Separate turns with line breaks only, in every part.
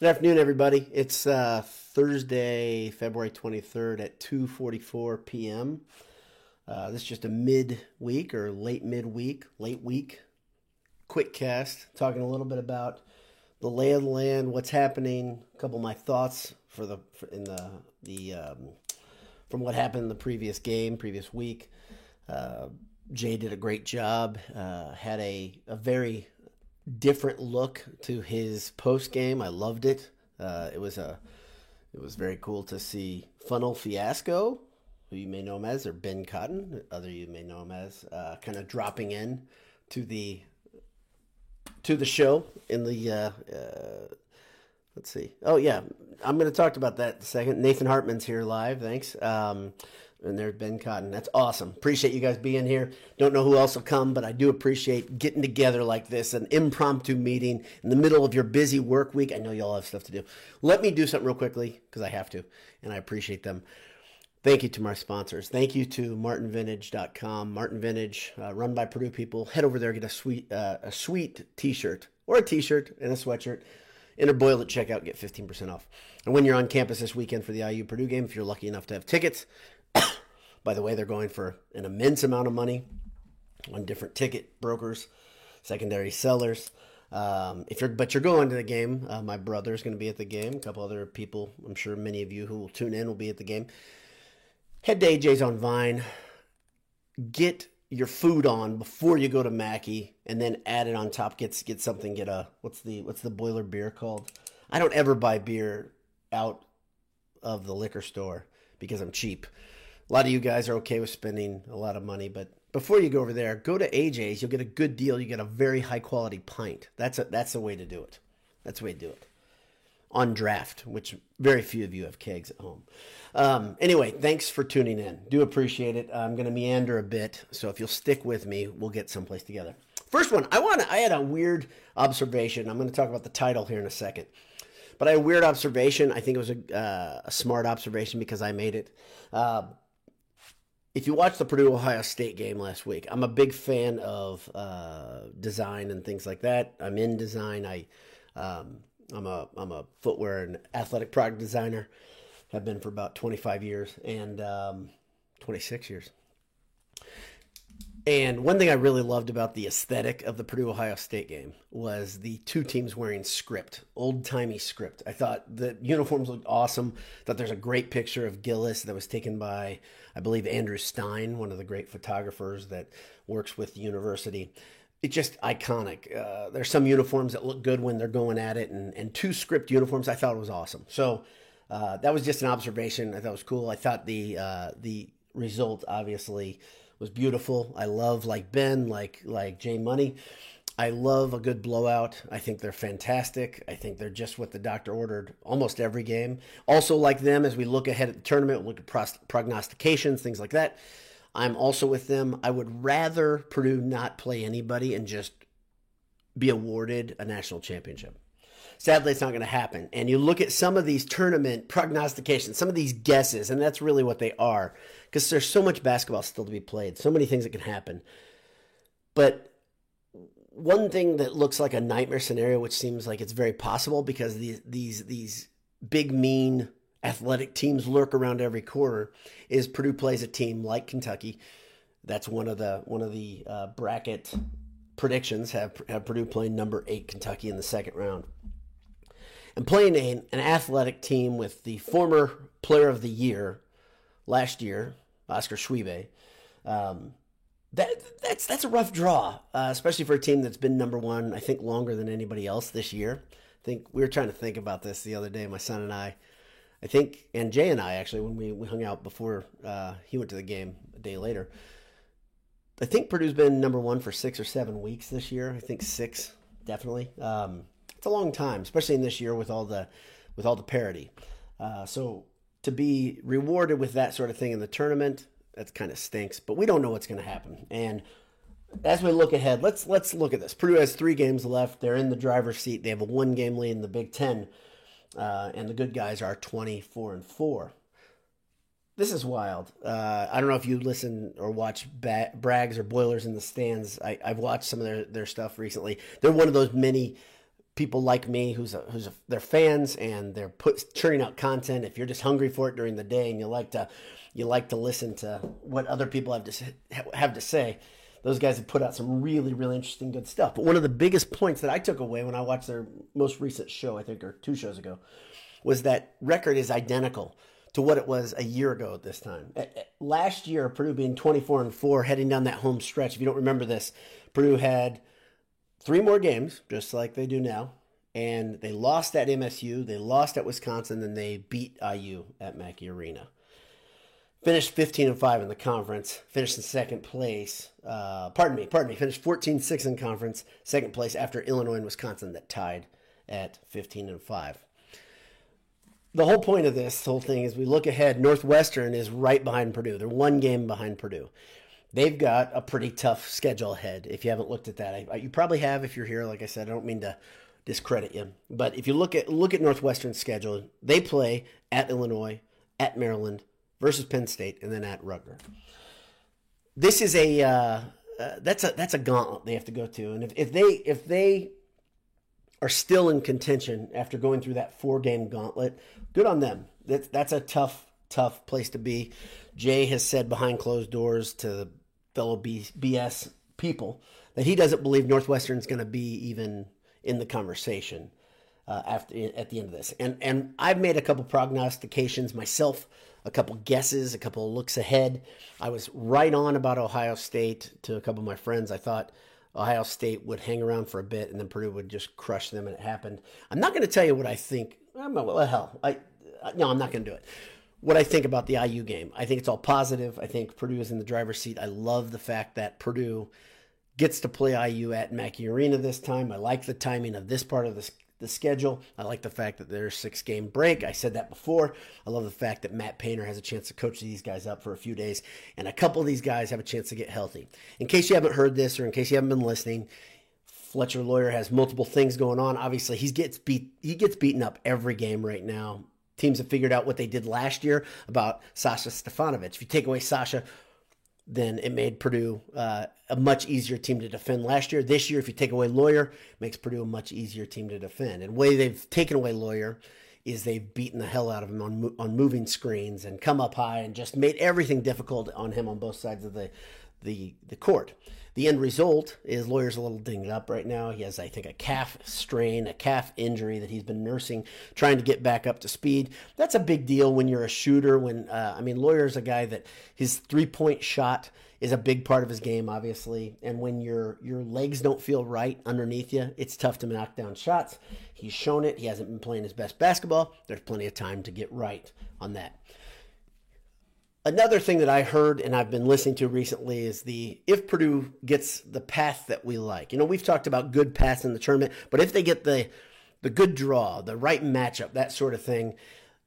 Good afternoon, everybody. It's uh, Thursday, February 23rd at 2:44 p.m. Uh, this is just a mid-week or late mid-week, late week quick cast, talking a little bit about the lay of the land, what's happening, a couple of my thoughts for the for in the the um, from what happened in the previous game, previous week. Uh, Jay did a great job. Uh, had a a very different look to his post game. I loved it. Uh, it was a it was very cool to see Funnel Fiasco, who you may know him as, or Ben Cotton, other you may know him as, uh, kind of dropping in to the to the show in the. Uh, uh, let's see. Oh yeah, I'm going to talk about that second. Nathan Hartman's here live. Thanks. Um, and there's Ben Cotton. That's awesome. Appreciate you guys being here. Don't know who else will come, but I do appreciate getting together like this, an impromptu meeting in the middle of your busy work week. I know you all have stuff to do. Let me do something real quickly because I have to, and I appreciate them. Thank you to my sponsors. Thank you to martinvintage.com. Martin Vintage, uh, run by Purdue people. Head over there, get a sweet, uh, a sweet t-shirt or a t-shirt and a sweatshirt. Enter Boyle at checkout, get 15% off. And when you're on campus this weekend for the IU Purdue game, if you're lucky enough to have tickets, by the way, they're going for an immense amount of money on different ticket brokers, secondary sellers. Um, if you're, but you're going to the game. Uh, my is going to be at the game. A couple other people, I'm sure many of you who will tune in will be at the game. Head to AJ's on Vine. Get your food on before you go to Mackey, and then add it on top. Get get something. Get a what's the what's the boiler beer called? I don't ever buy beer out of the liquor store because I'm cheap. A lot of you guys are okay with spending a lot of money, but before you go over there, go to AJ's. You'll get a good deal. You get a very high quality pint. That's a, that's the way to do it. That's the way to do it. On draft, which very few of you have kegs at home. Um, anyway, thanks for tuning in. Do appreciate it. I'm going to meander a bit, so if you'll stick with me, we'll get someplace together. First one, I want. I had a weird observation. I'm going to talk about the title here in a second. But I had a weird observation. I think it was a, uh, a smart observation because I made it. Uh, if you watched the Purdue Ohio State game last week, I'm a big fan of uh, design and things like that. I'm in design. I um, I'm a I'm a footwear and athletic product designer. Have been for about 25 years and um, 26 years. And one thing I really loved about the aesthetic of the Purdue Ohio State game was the two teams wearing script, old timey script. I thought the uniforms looked awesome. Thought there's a great picture of Gillis that was taken by, I believe, Andrew Stein, one of the great photographers that works with the university. It's just iconic. Uh, there's some uniforms that look good when they're going at it, and, and two script uniforms. I thought was awesome. So uh, that was just an observation. I thought it was cool. I thought the uh, the result obviously was beautiful. I love like Ben, like like Jay Money. I love a good blowout. I think they're fantastic. I think they're just what the doctor ordered almost every game. Also, like them, as we look ahead at the tournament, look at prognostications, things like that. I'm also with them. I would rather Purdue not play anybody and just be awarded a national championship. Sadly, it's not going to happen. And you look at some of these tournament prognostications, some of these guesses, and that's really what they are because there's so much basketball still to be played, so many things that can happen. But one thing that looks like a nightmare scenario, which seems like it's very possible because these these these big mean athletic teams lurk around every corner, is Purdue plays a team like Kentucky. That's one of the one of the uh, bracket predictions have, have Purdue playing number eight Kentucky in the second round and playing a, an athletic team with the former player of the year last year, Oscar Tshiebwe. Um, that that's that's a rough draw, uh, especially for a team that's been number one. I think longer than anybody else this year. I think we were trying to think about this the other day, my son and I. I think, and Jay and I actually, when we, we hung out before uh, he went to the game a day later. I think Purdue's been number one for six or seven weeks this year. I think six, definitely. Um, it's a long time, especially in this year with all the with all the parity. Uh, so to be rewarded with that sort of thing in the tournament, that kind of stinks. But we don't know what's going to happen. And as we look ahead, let's let's look at this. Purdue has three games left. They're in the driver's seat. They have a one game lead in the Big Ten, uh, and the good guys are twenty four and four. This is wild. Uh, I don't know if you listen or watch ba- Brags or Boilers in the stands. I, have watched some of their, their stuff recently. They're one of those many people like me who's a, who's a, they're fans and they're put churning out content. If you're just hungry for it during the day and you like to you like to listen to what other people have to have to say, those guys have put out some really really interesting good stuff. But one of the biggest points that I took away when I watched their most recent show, I think or two shows ago, was that record is identical to what it was a year ago at this time. Last year, Purdue being 24 and 4, heading down that home stretch. If you don't remember this, Purdue had three more games, just like they do now. And they lost at MSU, they lost at Wisconsin, then they beat IU at Mackey Arena. Finished 15 and 5 in the conference, finished in second place. Uh, pardon me, pardon me, finished 14 6 in conference, second place after Illinois and Wisconsin that tied at 15 and 5 the whole point of this whole thing is we look ahead. Northwestern is right behind Purdue. They're one game behind Purdue. They've got a pretty tough schedule ahead. If you haven't looked at that, I, you probably have. If you're here, like I said, I don't mean to discredit you, but if you look at look at Northwestern's schedule, they play at Illinois, at Maryland, versus Penn State, and then at Rutgers. This is a uh, uh, that's a that's a gauntlet they have to go to, and if, if they if they are still in contention after going through that four game gauntlet. Good on them. That's, that's a tough, tough place to be. Jay has said behind closed doors to fellow BS people that he doesn't believe Northwestern is going to be even in the conversation uh, after at the end of this. And and I've made a couple prognostications myself, a couple guesses, a couple looks ahead. I was right on about Ohio State to a couple of my friends. I thought Ohio State would hang around for a bit, and then Purdue would just crush them, and it happened. I'm not going to tell you what I think. I'm well, hell, I no, I'm not going to do it. What I think about the IU game, I think it's all positive. I think Purdue is in the driver's seat. I love the fact that Purdue gets to play IU at Mackey Arena this time. I like the timing of this part of the the schedule. I like the fact that there's six game break. I said that before. I love the fact that Matt Painter has a chance to coach these guys up for a few days, and a couple of these guys have a chance to get healthy. In case you haven't heard this or in case you haven't been listening, Fletcher Loyer has multiple things going on. Obviously, he gets beat he gets beaten up every game right now. Teams have figured out what they did last year about Sasha Stefanovic. If you take away Sasha, then it made Purdue uh, a much easier team to defend last year. This year, if you take away Loyer, makes Purdue a much easier team to defend. And the way they've taken away Loyer is they've beaten the hell out of him on on moving screens and come up high and just made everything difficult on him on both sides of the the the court. The end result is Loyer's a little dinged up right now. He has, I think, a calf strain, a calf injury that he's been nursing, trying to get back up to speed. That's a big deal when you're a shooter. When uh, I mean, Loyer's a guy that his three point shot is a big part of his game, obviously. And when your your legs don't feel right underneath you, it's tough to knock down shots. He's shown it. He hasn't been playing his best basketball. There's plenty of time to get right on that. Another thing that I heard and I've been listening to recently is the if Purdue gets the path that we like. You know, we've talked about good paths in the tournament, but if they get the the good draw, the right matchup, that sort of thing,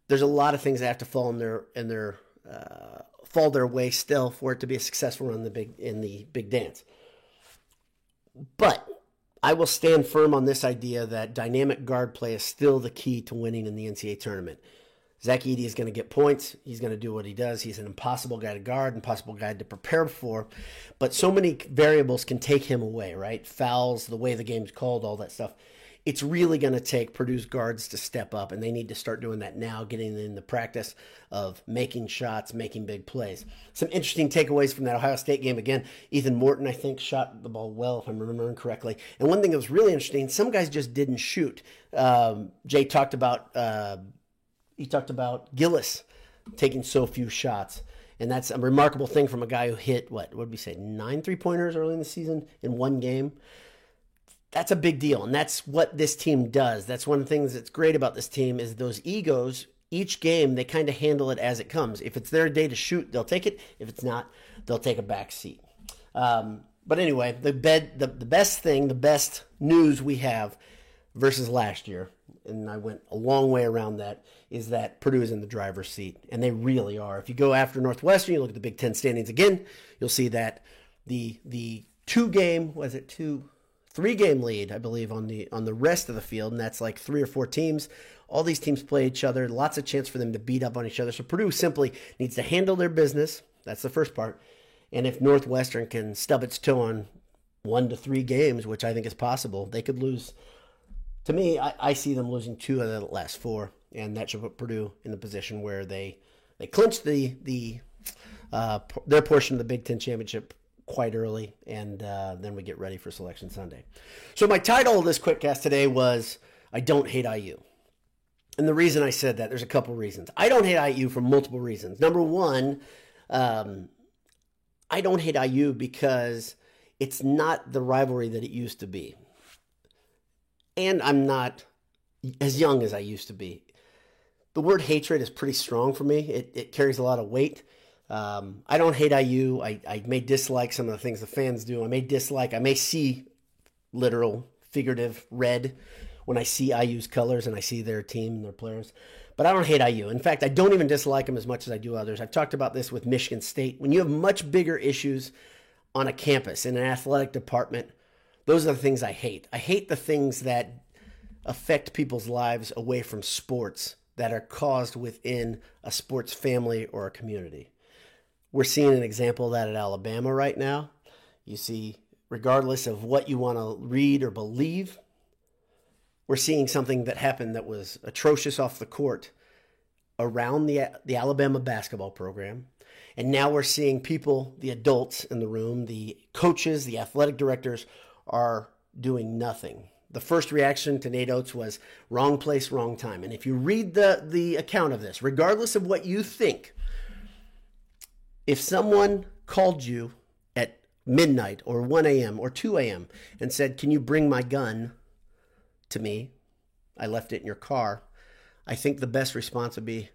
there's a lot of things that have to fall in their in their uh, fall their way still for it to be a successful run in the big in the big dance. But I will stand firm on this idea that dynamic guard play is still the key to winning in the NCAA tournament. Zach Edey is going to get points. He's going to do what he does. He's an impossible guy to guard, impossible guy to prepare for. But so many variables can take him away, right? Fouls, the way the game's called, all that stuff. It's really going to take Purdue's guards to step up, and they need to start doing that now, getting in the practice of making shots, making big plays. Some interesting takeaways from that Ohio State game. Again, Ethan Morton, I think, shot the ball well, if I'm remembering correctly. And one thing that was really interesting, some guys just didn't shoot. Um, Jay talked about. Uh, he talked about Gillis taking so few shots. And that's a remarkable thing from a guy who hit, what, what we say, nine three pointers early in the season in one game. That's a big deal. And that's what this team does. That's one of the things that's great about this team is those egos. Each game, they kind of handle it as it comes. If it's their day to shoot, they'll take it. If it's not, they'll take a back seat. Um, but anyway, the bed, the, the best thing, the best news we have versus last year and I went a long way around that, is that Purdue is in the driver's seat, and they really are. If you go after Northwestern, you look at the Big Ten standings again, you'll see that the the two game was it two three game lead, I believe, on the on the rest of the field, and that's like three or four teams. All these teams play each other, lots of chance for them to beat up on each other. So Purdue simply needs to handle their business. That's the first part. And if Northwestern can stub its toe on one to three games, which I think is possible, they could lose to me, I, I see them losing two of the last four, and that should put Purdue in the position where they they clinch the the uh, their portion of the Big Ten championship quite early, and uh, then we get ready for Selection Sunday. So my title of this quickcast today was "I don't hate IU," and the reason I said that there's a couple reasons. I don't hate IU for multiple reasons. Number one, um, I don't hate IU because it's not the rivalry that it used to be and I'm not as young as I used to be. The word hatred is pretty strong for me. It, it carries a lot of weight. Um, I don't hate IU. I, I may dislike some of the things the fans do. I may dislike, I may see literal, figurative red when I see IU's colors and I see their team and their players. But I don't hate IU. In fact, I don't even dislike them as much as I do others. I've talked about this with Michigan State. When you have much bigger issues on a campus in an athletic department, those are the things I hate. I hate the things that affect people's lives away from sports that are caused within a sports family or a community. We're seeing an example of that at Alabama right now. You see, regardless of what you want to read or believe, we're seeing something that happened that was atrocious off the court around the, the Alabama basketball program. And now we're seeing people, the adults in the room, the coaches, the athletic directors, are doing nothing. The first reaction to Nate Oats was wrong place, wrong time. And if you read the, the account of this, regardless of what you think, if someone called you at midnight or 1 a.m. or 2 a.m. and said, Can you bring my gun to me? I left it in your car. I think the best response would be,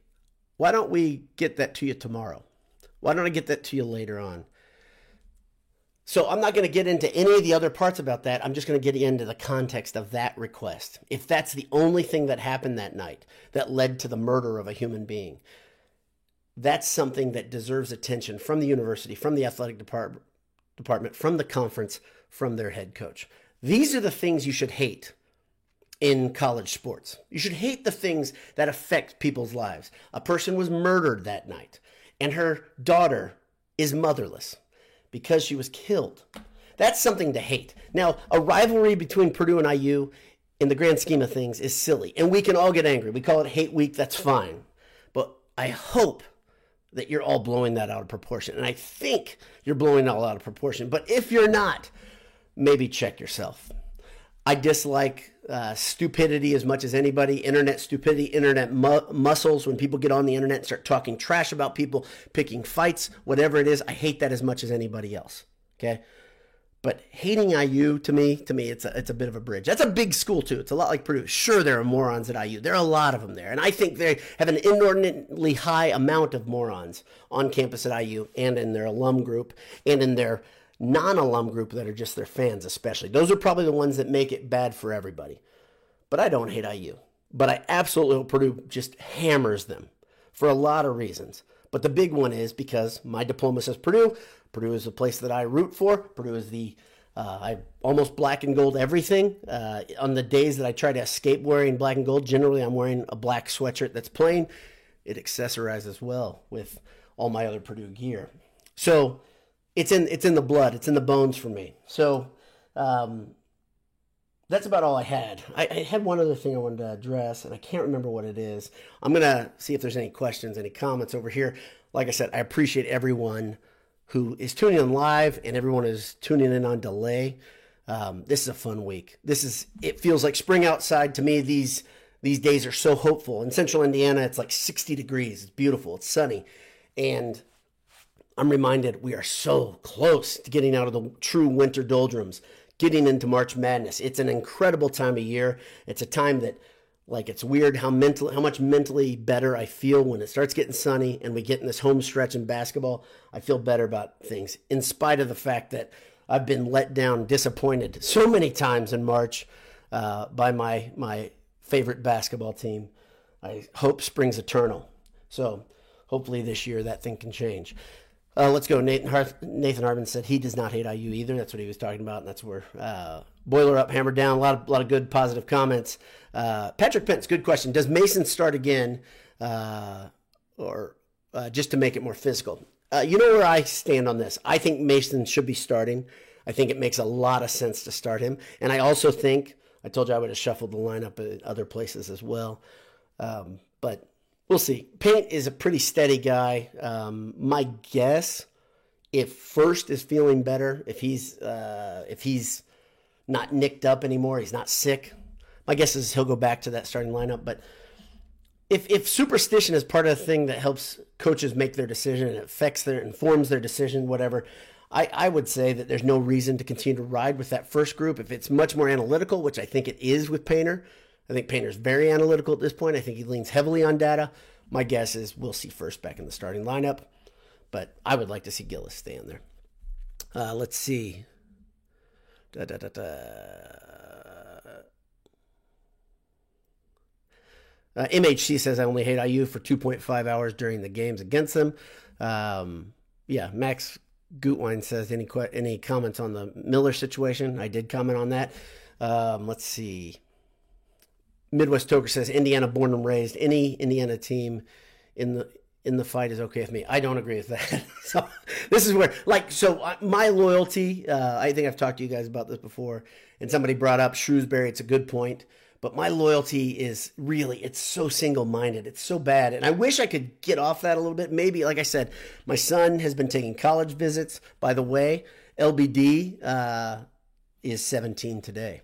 Why don't we get that to you tomorrow? Why don't I get that to you later on? So I'm not going to get into any of the other parts about that. I'm just going to get into the context of that request. If that's the only thing that happened that night that led to the murder of a human being, that's something that deserves attention from the university, from the athletic department, department, from the conference, from their head coach. These are the things you should hate in college sports. You should hate the things that affect people's lives. A person was murdered that night, and her daughter is motherless because she was killed. That's something to hate. Now, a rivalry between Purdue and IU in the grand scheme of things is silly, and we can all get angry. We call it hate week, that's fine. But I hope that you're all blowing that out of proportion. And I think you're blowing it all out of proportion. But if you're not, maybe check yourself. I dislike uh, stupidity as much as anybody. Internet stupidity, internet mu- muscles. When people get on the internet and start talking trash about people, picking fights, whatever it is, I hate that as much as anybody else. Okay, but hating IU to me, to me, it's a it's a bit of a bridge. That's a big school too. It's a lot like Purdue. Sure, there are morons at IU. There are a lot of them there, and I think they have an inordinately high amount of morons on campus at IU and in their alum group and in their non alum group that are just their fans, especially. Those are probably the ones that make it bad for everybody. But I don't hate IU. But I absolutely hope Purdue just hammers them for a lot of reasons. But the big one is because my diploma says Purdue. Purdue is the place that I root for. Purdue is the uh, I almost black and gold everything. Uh, on the days that I try to escape wearing black and gold, generally I'm wearing a black sweatshirt that's plain. It accessorizes well with all my other Purdue gear. So it's in it's in the blood. It's in the bones for me. So um, that's about all I had. I, I, had one other thing I wanted to address, and I can't remember what it is. I'm gonna see if there's any questions, any comments over here. Like I said, I appreciate everyone who is tuning in live and everyone is tuning in on delay. Um, this is a fun week. This is it feels like spring outside to me. These these days are so hopeful. In central Indiana, it's like 60 degrees. It's beautiful. It's sunny, and I'm reminded we are so close to getting out of the true winter doldrums, getting into March Madness. It's an incredible time of year. It's a time that like it's weird how mental how much mentally better I feel when it starts getting sunny and we get in this home stretch in basketball. I feel better about things in spite of the fact that I've been let down, disappointed so many times in March uh, by my my favorite basketball team. I hope spring's eternal. So hopefully this year that thing can change. Uh, let's go. Nathan, Harth, Nathan Hartman said he does not hate IU either. That's what he was talking about, and that's where uh, boiler up, hammer down. A lot of lot of good positive comments. Uh, Patrick Pence, good question. Does Mason start again, uh, or uh, just to make it more physical? Uh, you know where I stand on this. I think Mason should be starting. I think it makes a lot of sense to start him, and I also think I told you I would have shuffled the lineup at other places as well. Um, but we'll see. Paint is a pretty steady guy. Um, my guess, if Furst is feeling better, if he's uh, if he's not nicked up anymore, he's not sick. My guess is he'll go back to that starting lineup. But if if superstition is part of the thing that helps coaches make their decision and affects their informs their decision, whatever. I, I would say that there's no reason to continue to ride with that first group. If it's much more analytical, which I think it is with Painter, I think Painter's very analytical at this point. I think he leans heavily on data. My guess is we'll see Furst back in the starting lineup, but I would like to see Gillis stay in there. Uh, let's see. Da, da, da, uh, MHC says I only hate IU for 2.5 hours during the games against them. Um, yeah, Max Gutwine says any any comments on the Miller situation? I did comment on that. Um, let's see. Midwest Toker says Indiana born and raised. Any Indiana team in the in the fight is okay with me. I don't agree with that. so this is where like so uh, my loyalty. Uh, I think I've talked to you guys about this before, and somebody brought up Shrewsbury. It's a good point, but my loyalty is really it's so single minded. It's so bad, and I wish I could get off that a little bit. Maybe like I said, my son has been taking college visits. By the way, LBD uh, is 17 today.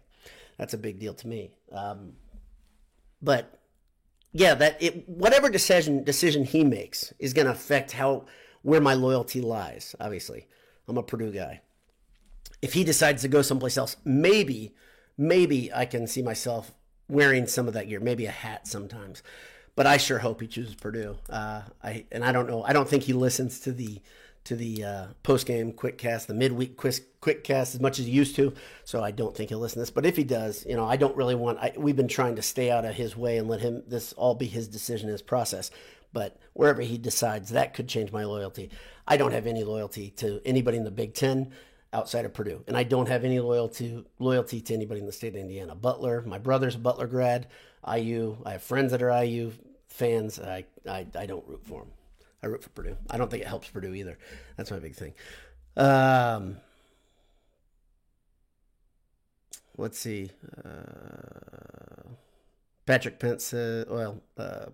That's a big deal to me. Um, but yeah, that it whatever decision decision he makes is going to affect how where my loyalty lies. Obviously, I'm a Purdue guy. If he decides to go someplace else, maybe maybe I can see myself wearing some of that gear, maybe a hat sometimes. But I sure hope he chooses Purdue. Uh, I and I don't know. I don't think he listens to the to the uh, post game quick cast, the midweek quick, quick cast as much as he used to. So I don't think he'll listen to this. But if he does, you know, I don't really want. I, we've been trying to stay out of his way and let him this all be his decision, his process. But wherever he decides, that could change my loyalty. I don't have any loyalty to anybody in the Big Ten outside of Purdue, and I don't have any loyalty loyalty to anybody in the state of Indiana. Butler, my brother's a Butler grad. IU, I have friends that are IU fans. I I, I don't root for them. I root for Purdue. I don't think it helps Purdue either. That's my big thing. Um, let's see. Uh, Patrick Pence, uh, well, uh,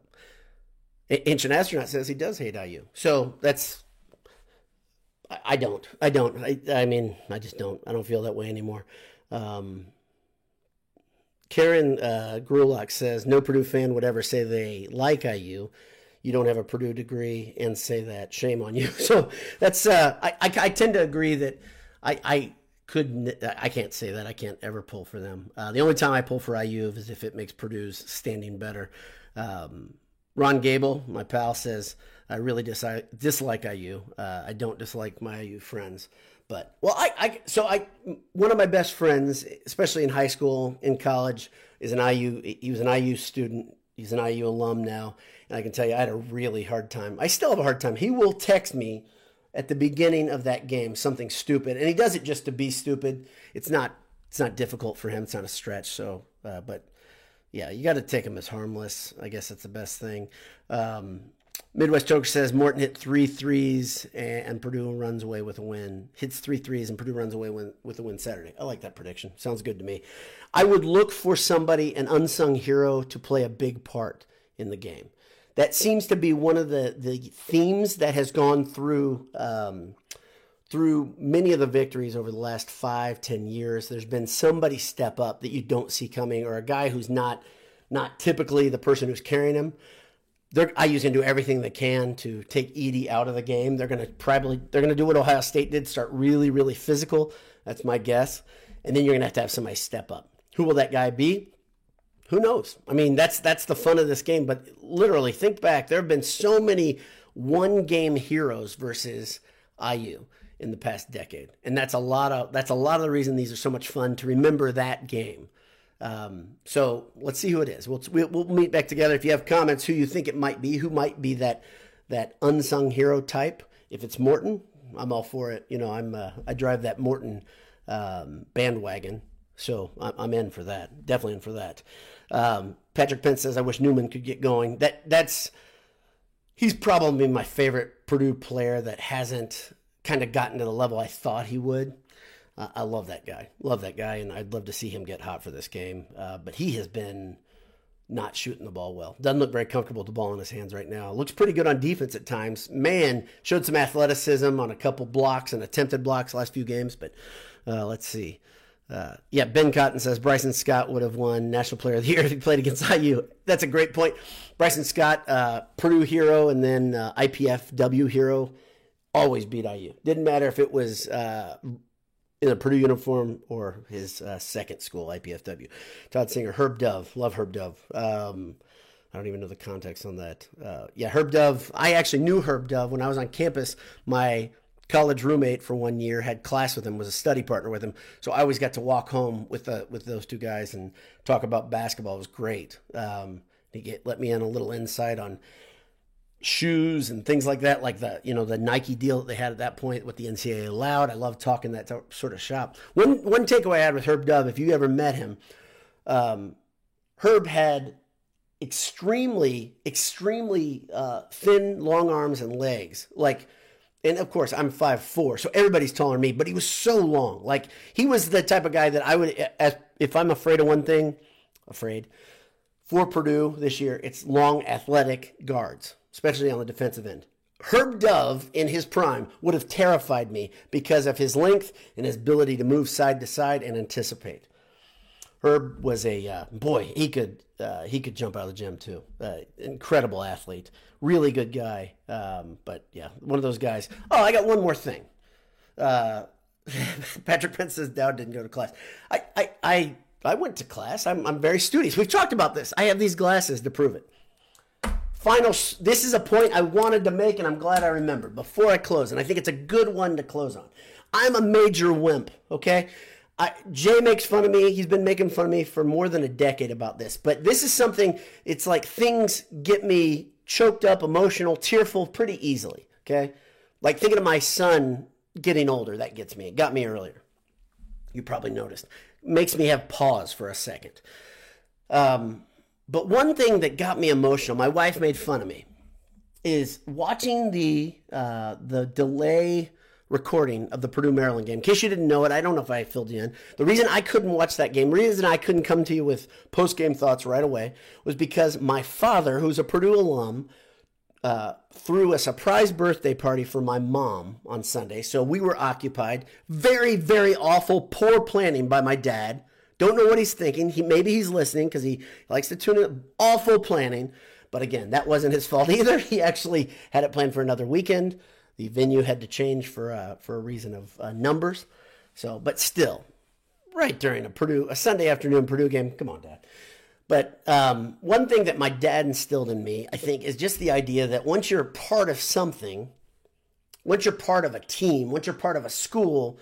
Ancient Astronaut says he does hate IU. So that's, I, I don't. I don't. I, I, mean, I just don't. I don't feel that way anymore. Um, Karen uh, Grulock says no Purdue fan would ever say they like IU you don't have a Purdue degree and say that. Shame on you. So that's uh, I, I, I tend to agree that I I could I can't say that I can't ever pull for them. Uh, the only time I pull for IU is if it makes Purdue's standing better. Um, Ron Gable, my pal, says I really dis- dislike IU. Uh, I don't dislike my IU friends, but well, I, I so I one of my best friends, especially in high school, in college, is an IU. He was an IU student. He's an IU alum now, and I can tell you, I had a really hard time. I still have a hard time. He will text me at the beginning of that game something stupid, and he does it just to be stupid. It's not it's not difficult for him. It's not a stretch. So, uh, but yeah, you got to take him as harmless. I guess that's the best thing. Um, Midwest Joker says Morton hit three threes and, and, Purdue runs away with a win. Hits three threes and Purdue runs away win, with a win Saturday. I like that prediction. Sounds good to me. I would look for somebody, an unsung hero, to play a big part in the game that seems to be one of the, the themes that has gone through um, through many of the victories over the last five ten years. There's been somebody step up that you don't see coming, or a guy who's not not typically the person who's carrying him. They're, IU's going to do everything they can to take Edey out of the game. They're going to probably they're going to do what Ohio State did, start really really physical. That's my guess, and then you're going to have to have somebody step up. Who will that guy be? Who knows? I mean, that's that's the fun of this game. But literally, think back. There have been so many one game heroes versus IU in the past decade, and that's a lot of that's a lot of the reason these are so much fun to remember that game. Um, so let's see who it is. We'll, we'll meet back together. If you have comments, who you think it might be, who might be that that unsung hero type. If it's Morton, I'm all for it. You know, I'm uh, I drive that Morton um, bandwagon, so I'm in for that. Definitely in for that. Um, Patrick Pence says, "I wish Newman could get going." That that's he's probably my favorite Purdue player that hasn't kind of gotten to the level I thought he would. Uh, I love that guy. Love that guy, and I'd love to see him get hot for this game. Uh, but he has been not shooting the ball well. Doesn't look very comfortable with the ball in his hands right now. Looks pretty good on defense at times. Man, showed some athleticism on a couple blocks and attempted blocks last few games, but uh, let's see. Uh, yeah, Ben Cotton says Bryson Scott would have won National Player of the Year if he played against IU. That's a great point. Bryson Scott, uh, Purdue hero, and then uh, IPFW hero, always beat IU. Didn't matter if it was uh, in a Purdue uniform or his uh, second school, IPFW. Todd Singer, Herb Dove, love Herb Dove. Um, I don't even know the context on that. Uh, yeah, Herb Dove. I actually knew Herb Dove when I was on campus. My college roommate for one year had class with him was a study partner with him. So i always got to walk home with the, with those two guys and talk about basketball. It was great um, get, let me in a little insight on shoes and things like that like the you know the nike deal that they had at that point what the ncaa allowed. I love talking that sort of shop. One one takeaway i had with herb dove if you ever met him um, herb had extremely extremely uh, thin long arms and legs. Like and of course I'm five four, so everybody's taller than me. But he was so long. Like he was the type of guy that I would, if I'm afraid of one thing, afraid for Purdue this year, it's long athletic guards, especially on the defensive end. Herb Dove in his prime would have terrified me because of his length and his ability to move side to side and anticipate. Herb was a uh, boy. He could uh, he could jump out of the gym too. Uh, incredible athlete, really good guy. Um, but yeah, one of those guys. Oh, I got one more thing. Uh, Patrick Pence says Dowd didn't go to class. I I I, I went to class. I'm I'm very studious. We've talked about this. I have these glasses to prove it. Final. This is a point I wanted to make, and I'm glad I remembered before I close. And I think it's a good one to close on. I'm a major wimp. Okay. I, Jay makes fun of me. He's been making fun of me for more than a decade about this. But this is something, it's like things get me choked up, emotional, tearful pretty easily. Okay. Like thinking of my son getting older, that gets me. It got me earlier. You probably noticed. Makes me have pause for a second. Um, but one thing that got me emotional, my wife made fun of me, is watching the uh, the delay recording of the Purdue Maryland game. In case you didn't know it, I don't know if I filled you in. The reason I couldn't watch that game, the reason I couldn't come to you with post game thoughts right away, was because my father, who's a Purdue alum, uh, threw a surprise birthday party for my mom on Sunday. So we were occupied. Very, very awful, poor planning by my dad. Don't know what he's thinking. He maybe he's listening because he likes to tune in. Awful planning. But again, that wasn't his fault either. He actually had it planned for another weekend. The venue had to change for uh, for a reason of uh, numbers. So, but still, right during a Purdue a Sunday afternoon Purdue game. Come on, Dad. But um, one thing that my dad instilled in me, I think, is just the idea that once you're part of something, once you're part of a team, once you're part of a school,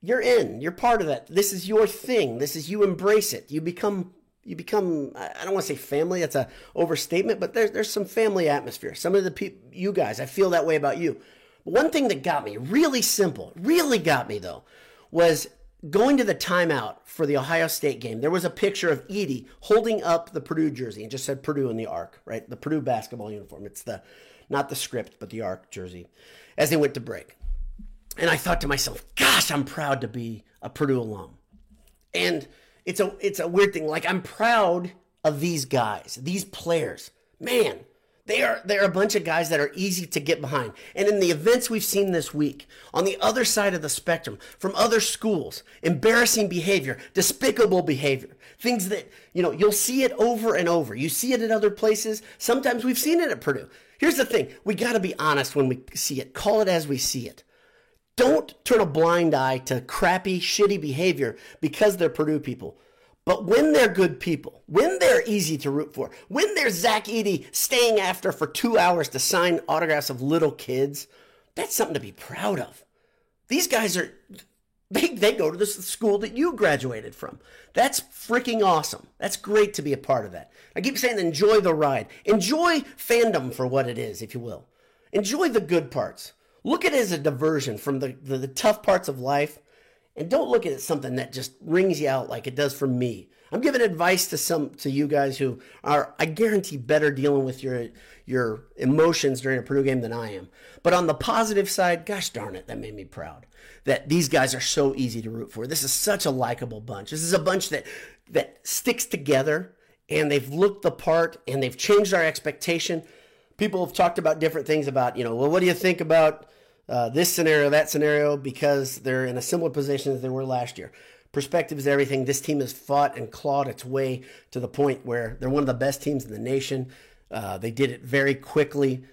you're in. You're part of that. This is your thing. This is you embrace it. You become you become I don't want to say family, that's a overstatement, but there's there's some family atmosphere. Some of the people you guys, I feel that way about you. One thing that got me really simple, really got me though, was going to the timeout for the Ohio State game. There was a picture of Edey holding up the Purdue jersey and just said Purdue in the arc, right? The Purdue basketball uniform. It's the not the script, but the arc jersey as they went to break. And I thought to myself, gosh, I'm proud to be a Purdue alum. And it's a it's a weird thing. Like I'm proud of these guys, these players. Man, they are they're a bunch of guys that are easy to get behind. And in the events we've seen this week, on the other side of the spectrum, from other schools, embarrassing behavior, despicable behavior, things that, you know, you'll see it over and over. You see it at other places. Sometimes we've seen it at Purdue. Here's the thing, we got to be honest when we see it. Call it as we see it. Don't turn a blind eye to crappy, shitty behavior because they're Purdue people. But when they're good people, when they're easy to root for, when there's Zach Edey staying after for two hours to sign autographs of little kids, that's something to be proud of. These guys are, they, they go to the school that you graduated from. That's freaking awesome. That's great to be a part of that. I keep saying enjoy the ride. Enjoy fandom for what it is, if you will. Enjoy the good parts. Look at it as a diversion from the, the, the tough parts of life and don't look at it as something that just wrings you out like it does for me. I'm giving advice to some to you guys who are, I guarantee, better dealing with your your emotions during a Purdue game than I am. But on the positive side, gosh darn it, that made me proud. That these guys are so easy to root for. This is such a likable bunch. This is a bunch that that sticks together and they've looked the part and they've changed our expectation. People have talked about different things about, you know, well, what do you think about uh, this scenario, that scenario, because they're in a similar position as they were last year perspective is everything. This team has fought and clawed its way to the point where they're one of the best teams in the nation. Uh, they did it very quickly.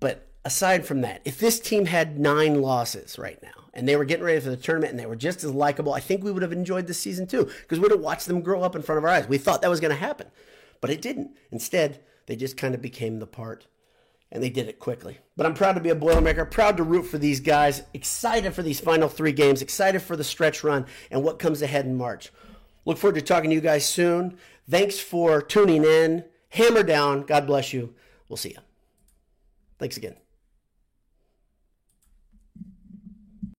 But aside from that, if this team had nine losses right now and they were getting ready for the tournament and they were just as likable, I think we would have enjoyed this season too because we'd have watched them grow up in front of our eyes. We thought that was going to happen, but it didn't. Instead, they just kind of became the part and they did it quickly. But I'm proud to be a Boilermaker, proud to root for these guys, excited for these final three games, excited for the stretch run and what comes ahead in March. Look forward to talking to you guys soon. Thanks for tuning in. Hammer down. God bless you. We'll see you. Thanks again.